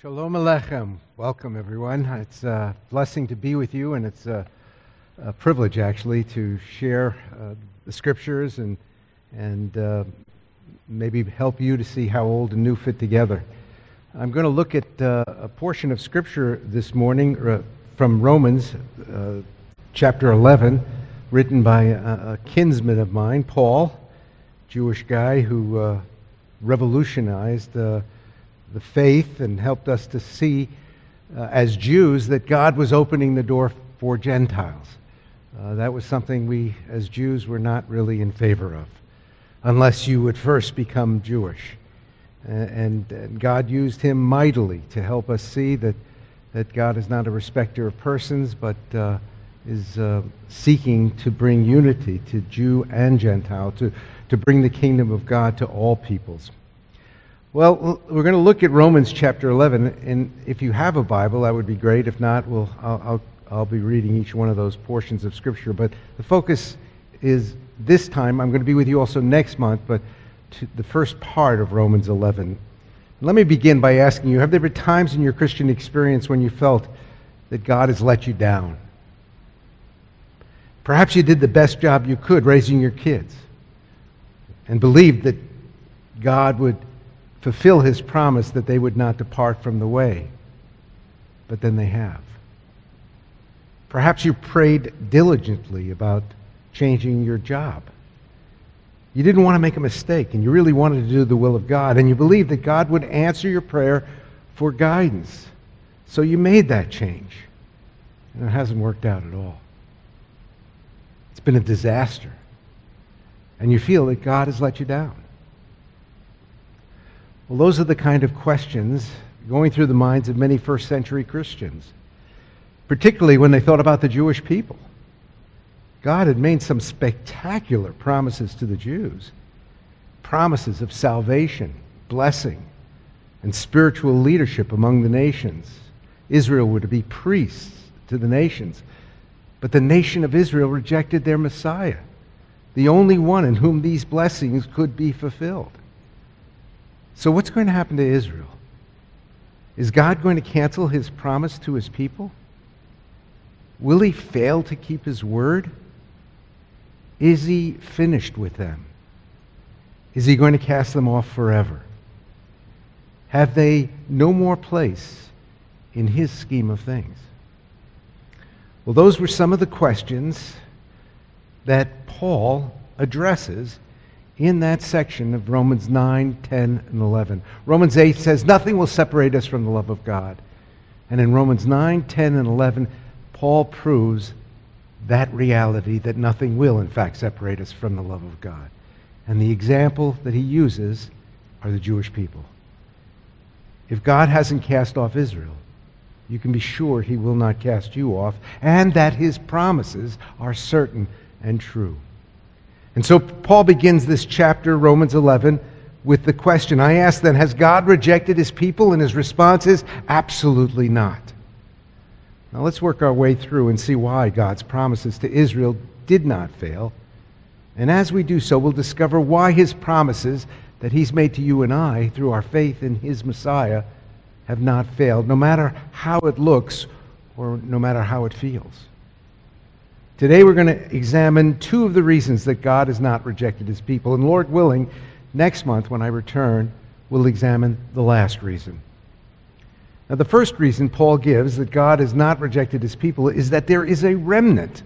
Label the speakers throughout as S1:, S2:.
S1: Shalom Aleichem. Welcome, everyone. It's a blessing to be with you, and it's a, a privilege, actually, to share uh, the scriptures and, and uh, maybe help you to see how old and new fit together. I'm going to look at uh, a portion of scripture this morning uh, from Romans uh, chapter 11, written by a, a, kinsman of mine, Paul, Jewish guy who uh, revolutionized the faith and helped us to see uh, as Jews that God was opening the door for Gentiles. Uh, that was something we, as Jews, were not really in favor of, unless you would first become Jewish. And, and, God used him mightily to help us see that, that God is not a respecter of persons, but uh, is uh, seeking to bring unity to Jew and Gentile, to, to bring the kingdom of God to all peoples. Well, we're going to look at Romans chapter 11, and if you have a Bible, that would be great. If not, we'll, I'll, I'll, I'll be reading each one of those portions of Scripture. But the focus is this time, I'm going to be with you also next month, but the first part of Romans 11. Let me begin by asking you Have there been times in your Christian experience when you felt that God has let you down? Perhaps you did the best job you could raising your kids and believed that God would fulfill his promise that they would not depart from the way. But then they have. Perhaps you prayed diligently about changing your job. You didn't want to make a mistake, and you really wanted to do the will of God, and you believed that God would answer your prayer for guidance. So you made that change, and it hasn't worked out at all. It's been a disaster, and you feel that God has let you down. Well, those are the kind of questions going through the minds of many first century Christians, particularly when they thought about the Jewish people. God had made some spectacular promises to the Jews promises of salvation, blessing, and spiritual leadership among the nations. Israel were to be priests to the nations. But the nation of Israel rejected their Messiah, the only one in whom these blessings could be fulfilled. So, what's going to happen to Israel? Is God going to cancel his promise to his people? Will he fail to keep his word? Is he finished with them? Is he going to cast them off forever? Have they no more place in his scheme of things? Well, those were some of the questions that Paul addresses in that section of Romans 9, 10, and 11. Romans 8 says, Nothing will separate us from the love of God. And in Romans 9, 10, and 11, Paul proves that reality that nothing will, in fact, separate us from the love of God. And the example that he uses are the Jewish people. If God hasn't cast off Israel, you can be sure he will not cast you off, and that his promises are certain and true. And so Paul begins this chapter, Romans 11, with the question I ask then, has God rejected his people? And his response is, absolutely not. Now let's work our way through and see why God's promises to Israel did not fail. And as we do so, we'll discover why his promises that he's made to you and I through our faith in his Messiah have not failed, no matter how it looks or no matter how it feels. Today we're going to examine two of the reasons that God has not rejected his people. And Lord willing, next month when I return, we'll examine the last reason. Now, the first reason Paul gives that God has not rejected his people is that there is a remnant.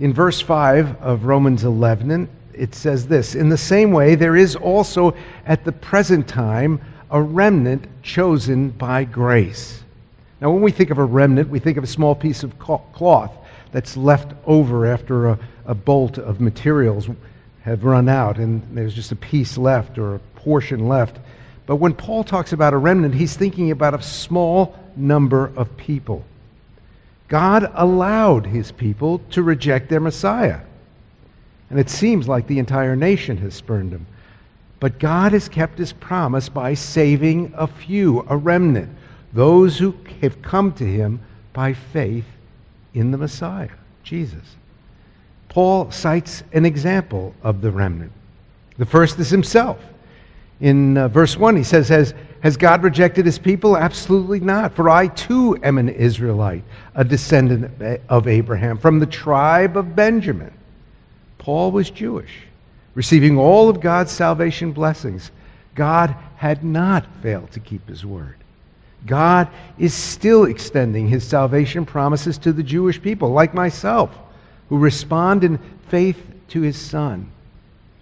S1: In verse 5 of Romans 11, it says this In the same way, there is also at the present time a remnant chosen by grace. Now, when we think of a remnant, we think of a small piece of cloth that's left over after a, a bolt of materials have run out and there's just a piece left or a portion left. But when Paul talks about a remnant, he's thinking about a small number of people. God allowed his people to reject their Messiah. And it seems like the entire nation has spurned him. But God has kept his promise by saving a few, a remnant, those who have come to him by faith in the Messiah, Jesus. Paul cites an example of the remnant. The first is himself. In uh, verse 1, he says, has, has God rejected his people? Absolutely not. For I too am an Israelite, a descendant of Abraham, from the tribe of Benjamin. Paul was Jewish, receiving all of God's salvation blessings. God had not failed to keep his word. God is still extending his salvation promises to the Jewish people, like myself, who respond in faith to his Son.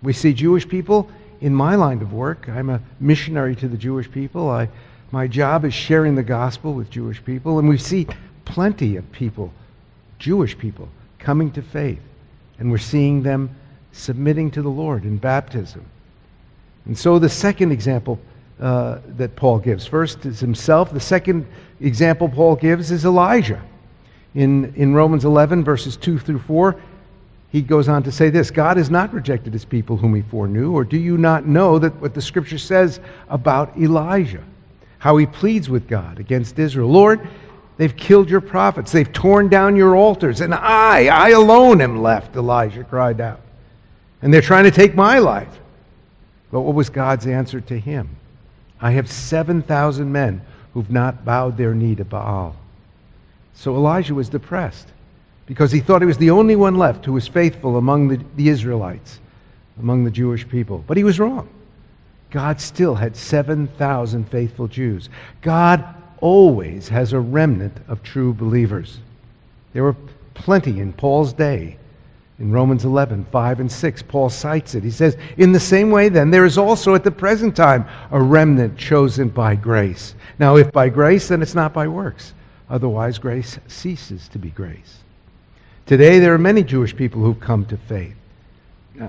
S1: We see Jewish people in my line of work. I'm a missionary to the Jewish people. I, my job is sharing the gospel with Jewish people, and we see plenty of people, Jewish people, coming to faith. And we're seeing them submitting to the Lord in baptism. And so the second example uh, that Paul gives first is himself. The second example Paul gives is Elijah. In, in Romans 11, verses 2 through 4, he goes on to say this God has not rejected his people whom he foreknew, or do you not know that what the scripture says about Elijah? How he pleads with God against Israel. Lord, they've killed your prophets, they've torn down your altars, and I, I alone am left, Elijah cried out. And they're trying to take my life. But what was God's answer to him? I have 7,000 men who've not bowed their knee to Baal. So Elijah was depressed because he thought he was the only one left who was faithful among the, the Israelites, among the Jewish people. But he was wrong. God still had 7,000 faithful Jews. God always has a remnant of true believers. There were plenty in Paul's day. In Romans 11, 5 and 6, Paul cites it. He says, In the same way, then, there is also at the present time a remnant chosen by grace. Now, if by grace, then it's not by works. Otherwise, grace ceases to be grace. Today, there are many Jewish people who've come to faith.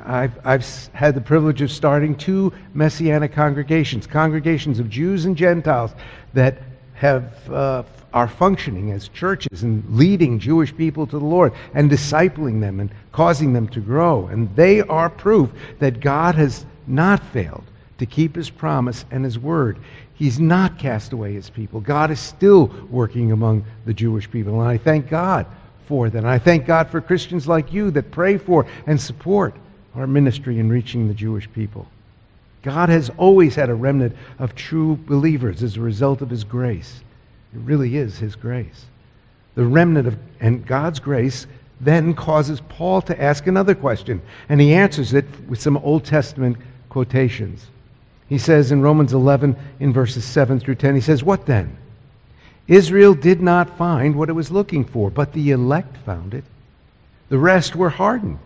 S1: I've, I've had the privilege of starting two messianic congregations, congregations of Jews and Gentiles that have, uh, are functioning as churches and leading Jewish people to the Lord and discipling them and causing them to grow. And they are proof that God has not failed to keep his promise and his word. He's not cast away his people. God is still working among the Jewish people. And I thank God for that. And I thank God for Christians like you that pray for and support our ministry in reaching the Jewish people. God has always had a remnant of true believers as a result of his grace. It really is his grace. The remnant of and God's grace then causes Paul to ask another question, and he answers it with some Old Testament quotations. He says in Romans 11, in verses 7 through 10, he says, What then? Israel did not find what it was looking for, but the elect found it. The rest were hardened.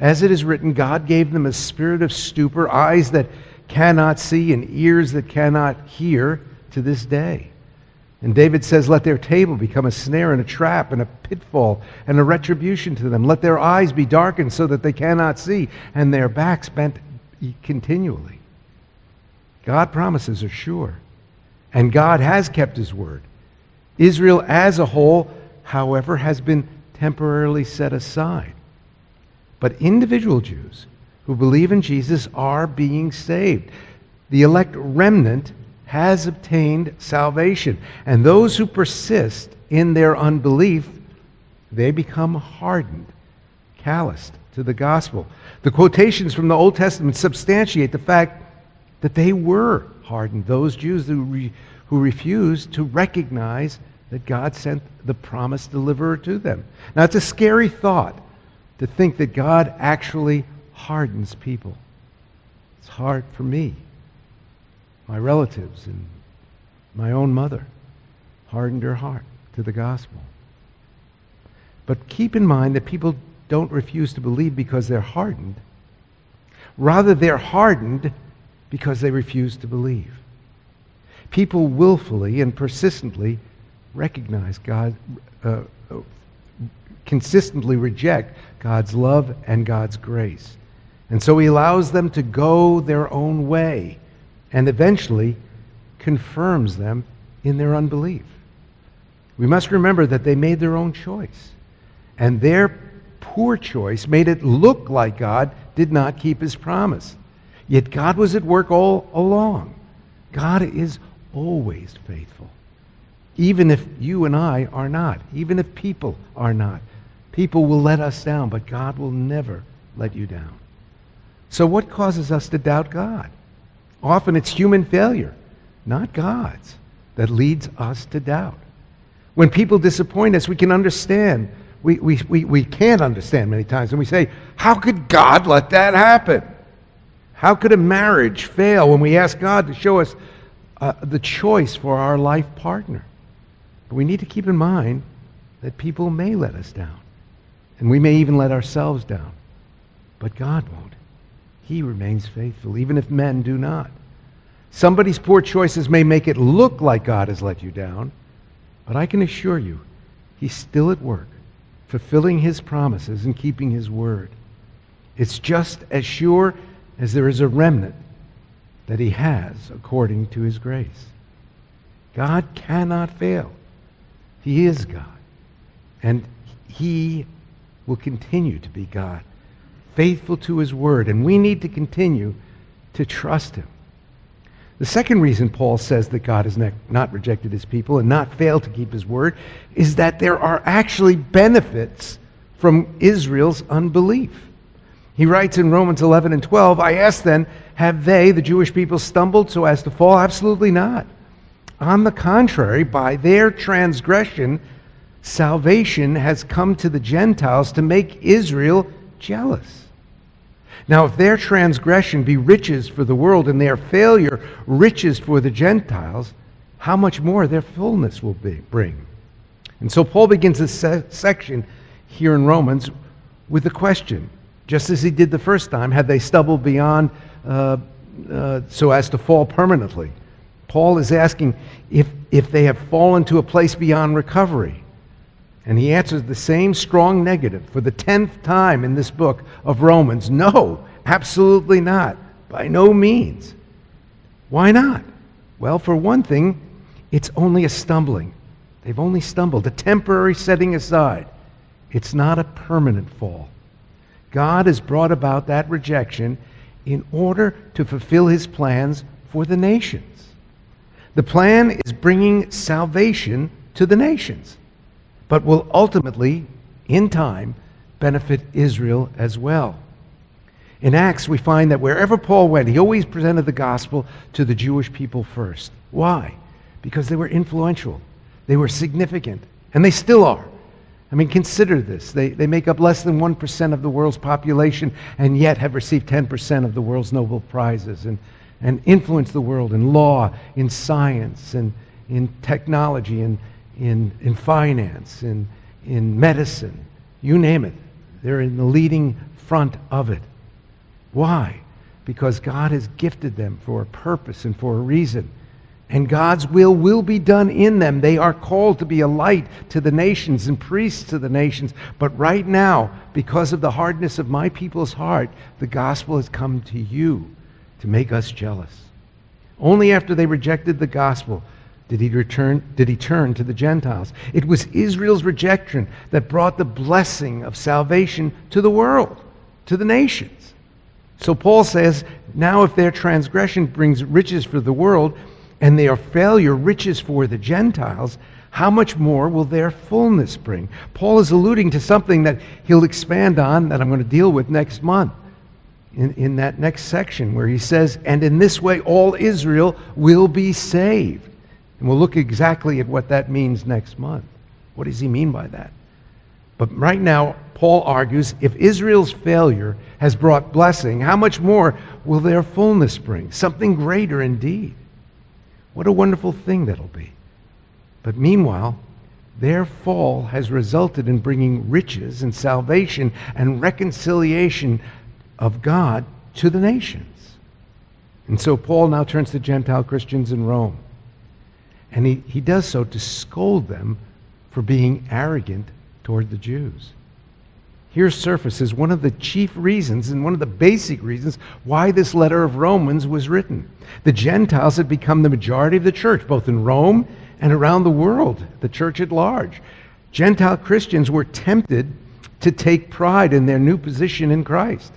S1: As it is written, God gave them a spirit of stupor, eyes that cannot see, and ears that cannot hear to this day. And David says, Let their table become a snare and a trap and a pitfall and a retribution to them. Let their eyes be darkened so that they cannot see, and their backs bent continually. God promises are sure, and God has kept his word. Israel as a whole, however, has been temporarily set aside. But individual Jews who believe in Jesus are being saved. The elect remnant has obtained salvation. And those who persist in their unbelief, they become hardened, calloused to the gospel. The quotations from the Old Testament substantiate the fact that they were hardened, those Jews who, re, who refused to recognize that God sent the promised deliverer to them. Now, it's a scary thought to think that God actually hardens people. It's hard for me, my relatives, and my own mother hardened her heart to the gospel. But keep in mind that people don't refuse to believe because they're hardened. Rather, they're hardened because they refuse to believe. People willfully and persistently recognize God, uh, consistently reject God's love and God's grace. And so he allows them to go their own way and eventually confirms them in their unbelief. We must remember that they made their own choice. And their poor choice made it look like God did not keep his promise. Yet God was at work all along. God is always faithful. Even if you and I are not, even if people are not. People will let us down, but God will never let you down. So, what causes us to doubt God? Often it's human failure, not God's, that leads us to doubt. When people disappoint us, we can understand. We, we, we, we can't understand many times. And we say, How could God let that happen? How could a marriage fail when we ask God to show us uh, the choice for our life partner? But we need to keep in mind that people may let us down. And we may even let ourselves down. But God won't. He remains faithful, even if men do not. Somebody's poor choices may make it look like God has let you down, but I can assure you, He's still at work, fulfilling His promises and keeping His word. It's just as sure as there is a remnant that He has according to His grace. God cannot fail. He is God. And He will continue to be God, faithful to His word. And we need to continue to trust Him. The second reason Paul says that God has not rejected his people and not failed to keep his word is that there are actually benefits from Israel's unbelief. He writes in Romans 11 and 12, I ask then, have they, the Jewish people, stumbled so as to fall? Absolutely not. On the contrary, by their transgression, salvation has come to the Gentiles to make Israel jealous. Now, if their transgression be riches for the world and their failure riches for the Gentiles, how much more their fullness will be, bring? And so Paul begins this se- section here in Romans with a question. Just as he did the first time, had they stumbled beyond uh, uh, so as to fall permanently? Paul is asking if, if they have fallen to a place beyond recovery. And he answers the same strong negative for the tenth time in this book of Romans. No, absolutely not. By no means. Why not? Well, for one thing, it's only a stumbling. They've only stumbled, a temporary setting aside. It's not a permanent fall. God has brought about that rejection in order to fulfill his plans for the nations. The plan is bringing salvation to the nations but will ultimately, in time, benefit Israel as well. In Acts, we find that wherever Paul went, he always presented the gospel to the Jewish people first. Why? Because they were influential, they were significant, and they still are. I mean, consider this. They, they make up less than 1% of the world's population and yet have received 10% of the world's Nobel Prizes and, and influence the world in law, in science, and in technology, and, in, in finance, in, in medicine, you name it. They're in the leading front of it. Why? Because God has gifted them for a purpose and for a reason. And God's will will be done in them. They are called to be a light to the nations and priests to the nations. But right now, because of the hardness of my people's heart, the gospel has come to you to make us jealous. Only after they rejected the gospel did he return did he turn to the Gentiles. It was Israel's rejection that brought the blessing of salvation to the world, to the nations. So Paul says, now if their transgression brings riches for the world and their failure riches for the Gentiles, how much more will their fullness bring? Paul is alluding to something that he'll expand on that I'm going to deal with next month. In, in that next section, where he says, And in this way all Israel will be saved. And we'll look exactly at what that means next month. What does he mean by that? But right now, Paul argues if Israel's failure has brought blessing, how much more will their fullness bring? Something greater indeed. What a wonderful thing that'll be. But meanwhile, their fall has resulted in bringing riches and salvation and reconciliation of God to the nations. And so Paul now turns to Gentile Christians in Rome. And he, he does so to scold them for being arrogant toward the Jews. Here surfaces one of the chief reasons and one of the basic reasons why this letter of Romans was written. The Gentiles had become the majority of the church, both in Rome and around the world, the church at large. Gentile Christians were tempted to take pride in their new position in Christ,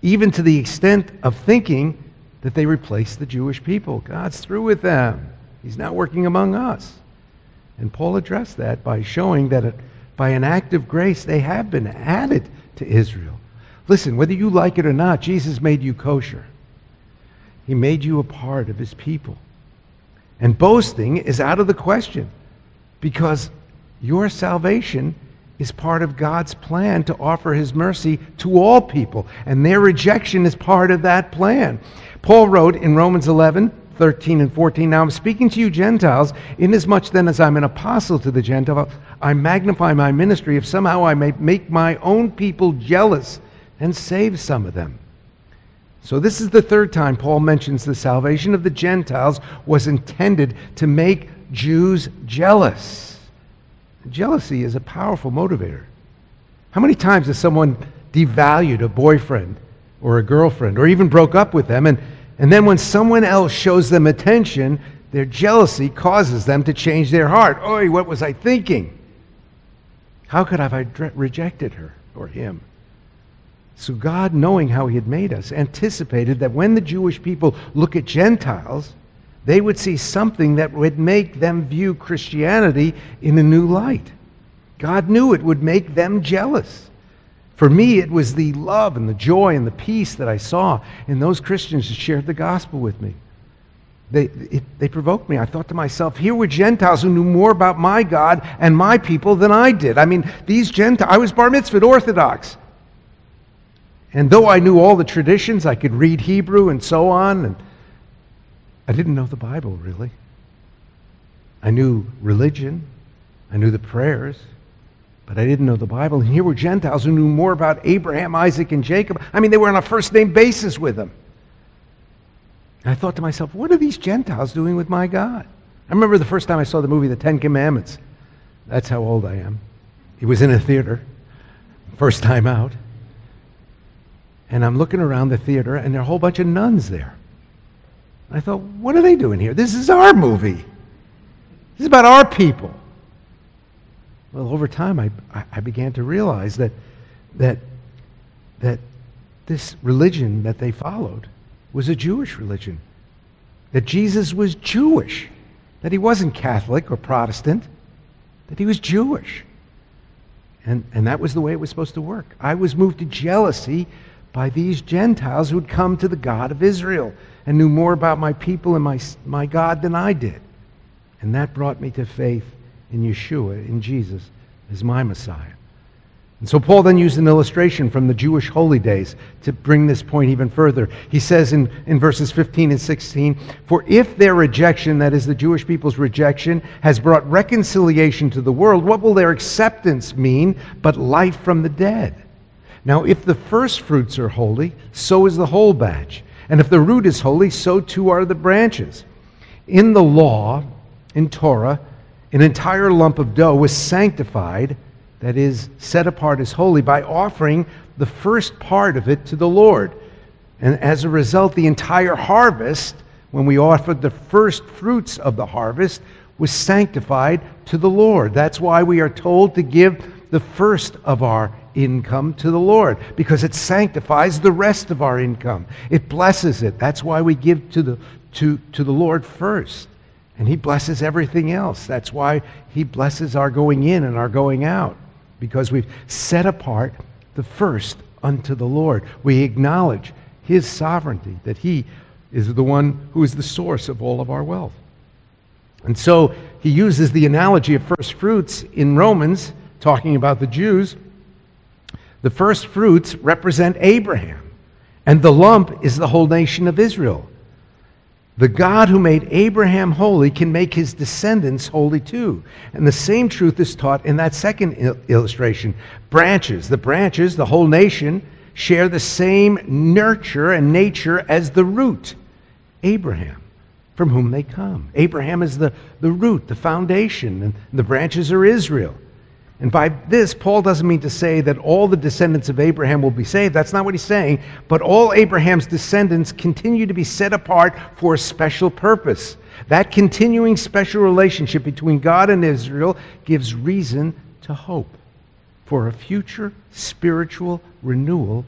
S1: even to the extent of thinking that they replaced the Jewish people. God's through with them. He's not working among us. And Paul addressed that by showing that it, by an act of grace, they have been added to Israel. Listen, whether you like it or not, Jesus made you kosher. He made you a part of his people. And boasting is out of the question because your salvation is part of God's plan to offer his mercy to all people, and their rejection is part of that plan. Paul wrote in Romans 11, 13 and 14, Now I'm speaking to you Gentiles, inasmuch then as I'm an apostle to the Gentiles, I magnify my ministry if somehow I may make my own people jealous and save some of them. So, this is the third time Paul mentions the salvation of the Gentiles was intended to make Jews jealous. Jealousy is a powerful motivator. How many times has someone devalued a boyfriend or a girlfriend or even broke up with them? And, and then when someone else shows them attention, their jealousy causes them to change their heart. Oi, what was I thinking? How could I have rejected her or him? So God, knowing how he had made us, anticipated that when the Jewish people look at Gentiles, they would see something that would make them view Christianity in a new light. God knew it would make them jealous. For me, it was the love and the joy and the peace that I saw in those Christians who shared the gospel with me. They, it, they provoked me. I thought to myself, here were Gentiles who knew more about my God and my people than I did. I mean, these Gentiles, I was bar mitzvahed Orthodox. And though I knew all the traditions, I could read Hebrew and so on, and I didn't know the Bible really. I knew religion, I knew the prayers, but I didn't know the Bible. And here were Gentiles who knew more about Abraham, Isaac, and Jacob. I mean, they were on a first name basis with them. And I thought to myself, what are these Gentiles doing with my God? I remember the first time I saw the movie The Ten Commandments. That's how old I am. It was in a theater, first time out. And I'm looking around the theater, and there are a whole bunch of nuns there. I thought, what are they doing here? This is our movie. This is about our people. Well, over time, I, I began to realize that, that, that this religion that they followed was a Jewish religion. That Jesus was Jewish. That he wasn't Catholic or Protestant. That he was Jewish. And, and that was the way it was supposed to work. I was moved to jealousy by these Gentiles who had come to the God of Israel and knew more about my people and my, my God than I did. And that brought me to faith in Yeshua, in Jesus, as my Messiah. And so Paul then used an illustration from the Jewish holy days to bring this point even further. He says in, in verses 15 and 16, For if their rejection, that is the Jewish people's rejection, has brought reconciliation to the world, what will their acceptance mean but life from the dead? Now, if the first fruits are holy, so is the whole batch. And if the root is holy, so too are the branches. In the law, in Torah, an entire lump of dough was sanctified, that is, set apart as holy, by offering the first part of it to the Lord. And as a result, the entire harvest, when we offered the first fruits of the harvest, was sanctified to the Lord. That's why we are told to give the first of our income to the Lord because it sanctifies the rest of our income. It blesses it. That's why we give to the, to, to the Lord first. And He blesses everything else. That's why He blesses our going in and our going out because we've set apart the first unto the Lord. We acknowledge His sovereignty, that He is the one who is the source of all of our wealth. And so he uses the analogy of first fruits in Romans, talking about the Jews. The first fruits represent Abraham, and the lump is the whole nation of Israel. The God who made Abraham holy can make his descendants holy too. And the same truth is taught in that second illustration. Branches, the branches, the whole nation, share the same nurture and nature as the root, Abraham, from whom they come. Abraham is the, the root, the foundation, and the branches are Israel. And by this, Paul doesn't mean to say that all the descendants of Abraham will be saved. That's not what he's saying. But all Abraham's descendants continue to be set apart for a special purpose. That continuing special relationship between God and Israel gives reason to hope for a future spiritual renewal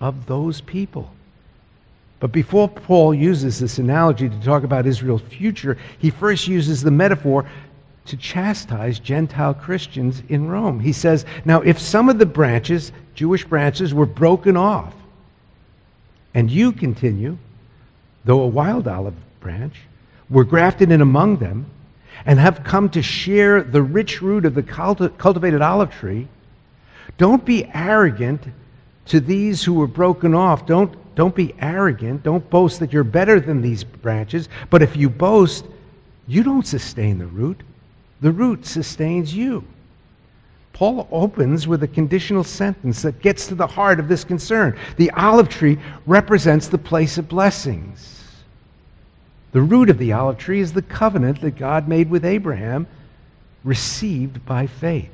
S1: of those people. But before Paul uses this analogy to talk about Israel's future, he first uses the metaphor to chastise Gentile Christians in Rome. He says, Now, if some of the branches, Jewish branches, were broken off, and you continue, though a wild olive branch, were grafted in among them and have come to share the rich root of the cultivated olive tree, don't be arrogant to these who were broken off. Don't, don't be arrogant. Don't boast that you're better than these branches. But if you boast, you don't sustain the root, the root sustains you. Paul opens with a conditional sentence that gets to the heart of this concern. The olive tree represents the place of blessings. The root of the olive tree is the covenant that God made with Abraham, received by faith.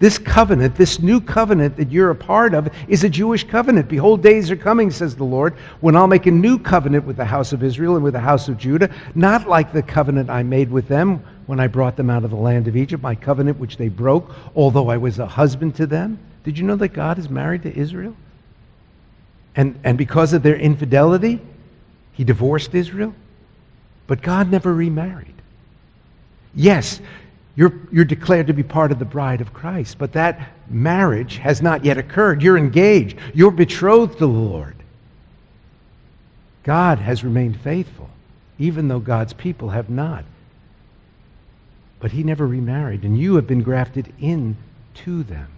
S1: This covenant, this new covenant that you're a part of, is a Jewish covenant. Behold, days are coming, says the Lord, when I'll make a new covenant with the house of Israel and with the house of Judah, not like the covenant I made with them when I brought them out of the land of Egypt, my covenant which they broke, although I was a husband to them. Did you know that God is married to Israel? And, and because of their infidelity, he divorced Israel, but God never remarried. Yes, you're, you're declared to be part of the bride of Christ, but that marriage has not yet occurred. You're engaged, you're betrothed to the Lord. God has remained faithful, even though God's people have not. But he never remarried, and you have been grafted in to them.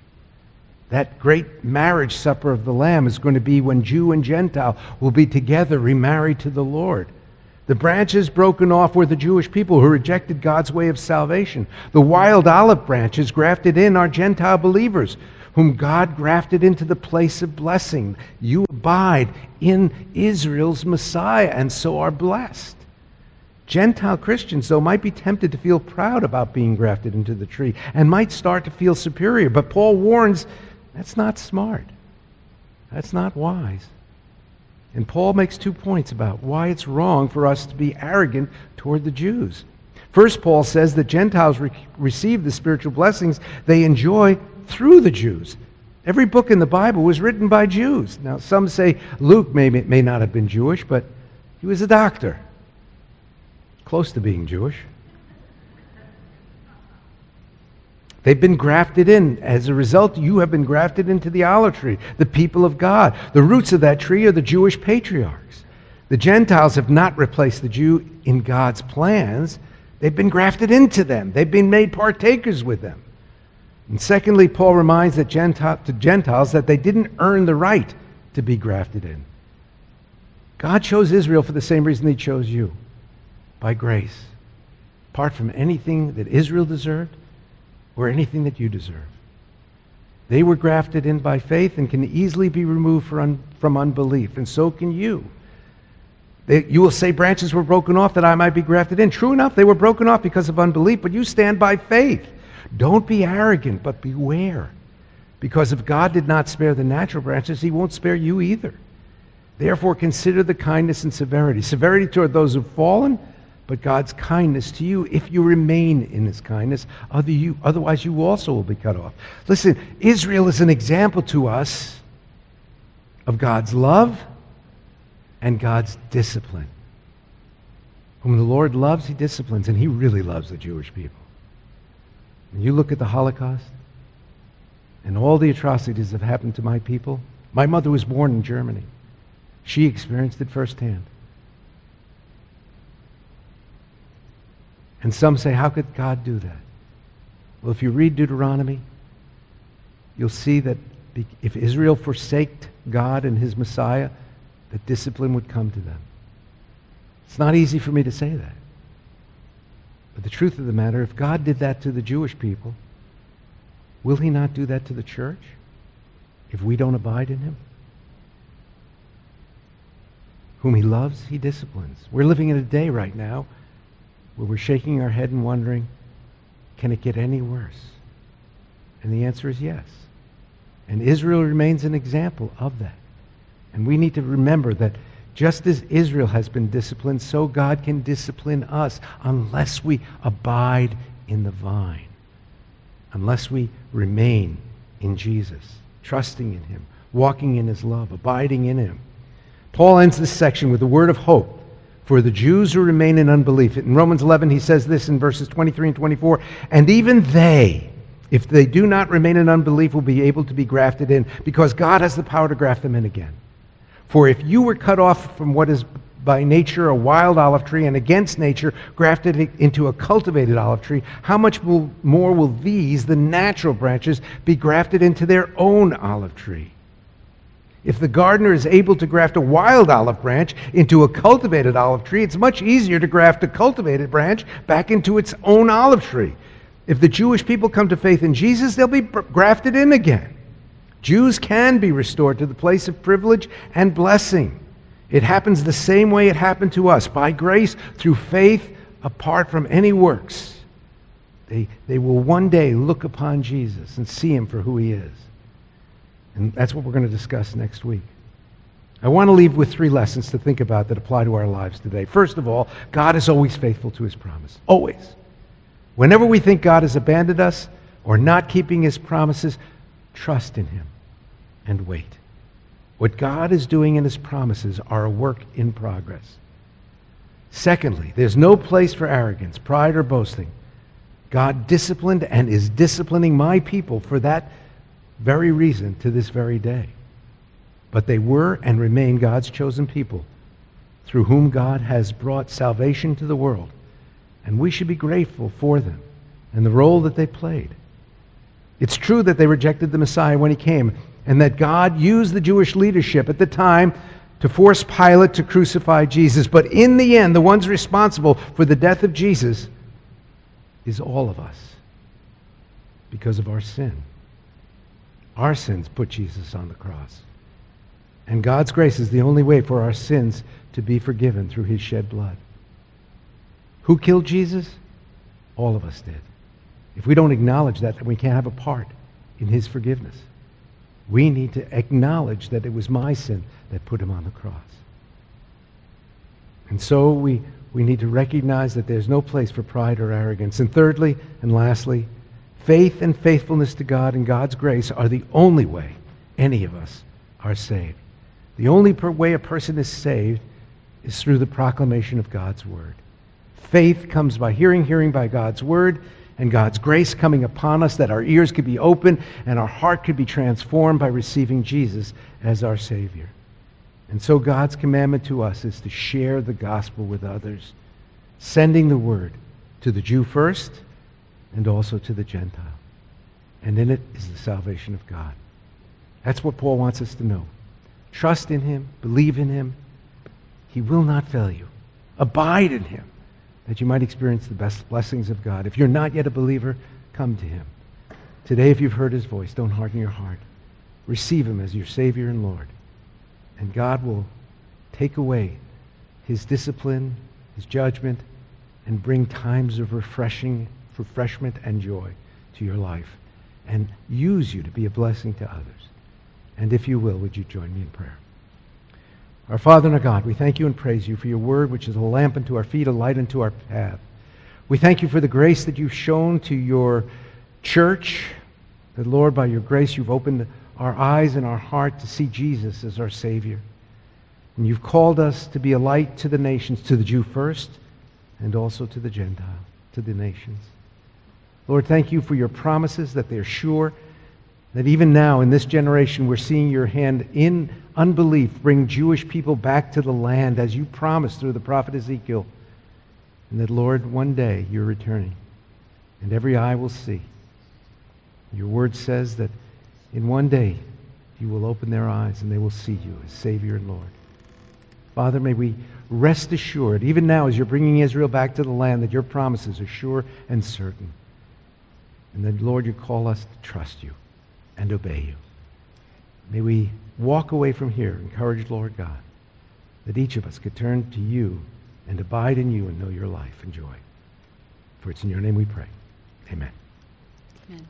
S1: That great marriage supper of the Lamb is going to be when Jew and Gentile will be together, remarried to the Lord. The branches broken off were the Jewish people who rejected God's way of salvation. The wild olive branches grafted in are Gentile believers, whom God grafted into the place of blessing. You abide in Israel's Messiah and so are blessed. Gentile Christians, though, might be tempted to feel proud about being grafted into the tree and might start to feel superior. But Paul warns that's not smart. That's not wise. And Paul makes two points about why it's wrong for us to be arrogant toward the Jews. First, Paul says that Gentiles re- receive the spiritual blessings they enjoy through the Jews. Every book in the Bible was written by Jews. Now, some say Luke may, may not have been Jewish, but he was a doctor, close to being Jewish. They've been grafted in. As a result, you have been grafted into the olive tree, the people of God. The roots of that tree are the Jewish patriarchs. The Gentiles have not replaced the Jew in God's plans. They've been grafted into them. They've been made partakers with them. And secondly, Paul reminds that Gentile, Gentiles that they didn't earn the right to be grafted in. God chose Israel for the same reason he chose you by grace. Apart from anything that Israel deserved, or anything that you deserve. They were grafted in by faith and can easily be removed from unbelief, and so can you. They, you will say branches were broken off that I might be grafted in. True enough, they were broken off because of unbelief, but you stand by faith. Don't be arrogant, but beware. Because if God did not spare the natural branches, he won't spare you either. Therefore, consider the kindness and severity. Severity toward those who've fallen, but God's kindness to you if you remain in his kindness. Otherwise, you also will be cut off. Listen, Israel is an example to us of God's love and God's discipline. Whom the Lord loves, he disciplines, and he really loves the Jewish people. When you look at the Holocaust and all the atrocities that have happened to my people, my mother was born in Germany. She experienced it firsthand. And some say, how could God do that? Well, if you read Deuteronomy, you'll see that if Israel forsaked God and his Messiah, that discipline would come to them. It's not easy for me to say that. But the truth of the matter, if God did that to the Jewish people, will he not do that to the church if we don't abide in him? Whom he loves, he disciplines. We're living in a day right now where we're shaking our head and wondering, can it get any worse? And the answer is yes. And Israel remains an example of that. And we need to remember that just as Israel has been disciplined, so God can discipline us unless we abide in the vine, unless we remain in Jesus, trusting in Him, walking in His love, abiding in Him. Paul ends this section with a word of hope for the Jews who remain in unbelief. In Romans 11, he says this in verses 23 and 24 And even they, if they do not remain in unbelief, will be able to be grafted in, because God has the power to graft them in again. For if you were cut off from what is by nature a wild olive tree and against nature grafted into a cultivated olive tree, how much more will these, the natural branches, be grafted into their own olive tree? If the gardener is able to graft a wild olive branch into a cultivated olive tree, it's much easier to graft a cultivated branch back into its own olive tree. If the Jewish people come to faith in Jesus, they'll be grafted in again. Jews can be restored to the place of privilege and blessing. It happens the same way it happened to us by grace through faith apart from any works. They, they will one day look upon Jesus and see him for who he is. And that's what we're going to discuss next week. I want to leave with three lessons to think about that apply to our lives today. First of all, God is always faithful to his promise. Always. Whenever we think God has abandoned us or not keeping his promises, trust in him and wait. What God is doing in his promises are a work in progress. Secondly, there's no place for arrogance, pride, or boasting. God disciplined and is disciplining my people for that very reason to this very day. But they were and remain God's chosen people through whom God has brought salvation to the world. And we should be grateful for them and the role that they played. It's true that they rejected the Messiah when he came, and that God used the Jewish leadership at the time to force Pilate to crucify Jesus. But in the end, the ones responsible for the death of Jesus is all of us because of our sin. Our sins put Jesus on the cross. And God's grace is the only way for our sins to be forgiven through his shed blood. Who killed Jesus? All of us did. If we don't acknowledge that, then we can't have a part in his forgiveness. We need to acknowledge that it was my sin that put him on the cross. And so we, we need to recognize that there's no place for pride or arrogance. And thirdly and lastly, Faith and faithfulness to God and God's grace are the only way any of us are saved. The only way a person is saved is through the proclamation of God's word. Faith comes by hearing, hearing by God's word, and God's grace coming upon us that our ears could be open and our heart could be transformed by receiving Jesus as our Savior. And so God's commandment to us is to share the gospel with others, sending the word to the Jew first and also to the Gentile. And in it is the salvation of God. That's what Paul wants us to know. Trust in him, believe in him. He will not fail you. Abide in him that you might experience the best blessings of God. If you're not yet a believer, come to him. Today, if you've heard his voice, don't harden your heart. Receive him as your Savior and Lord. And God will take away his discipline, his judgment, and bring times of refreshing refreshment and joy to your life and use you to be a blessing to others. And if you will, would you join me in prayer? Our Father and our God, we thank you and praise you for your word, which is a lamp unto our feet, a light unto our path. We thank you for the grace that you've shown to your church. That, Lord, by your grace, you've opened our eyes and our heart to see Jesus as our Savior. And you've called us to be a light to the nations, to the Jew first, and also to the Gentile, to the nations. Lord, thank you for your promises that they're sure, that even now in this generation we're seeing your hand in unbelief bring Jewish people back to the land as you promised through the prophet Ezekiel. And that, Lord, one day you're returning and every eye will see. Your word says that in one day you will open their eyes and they will see you as Savior and Lord. Father, may we rest assured, even now as you're bringing Israel back to the land, that your promises are sure and certain. And then, Lord, you call us to trust you and obey you. May we walk away from here encouraged, Lord God, that each of us could turn to you and abide in you and know your life and joy. For it's in your name we pray. Amen. Amen.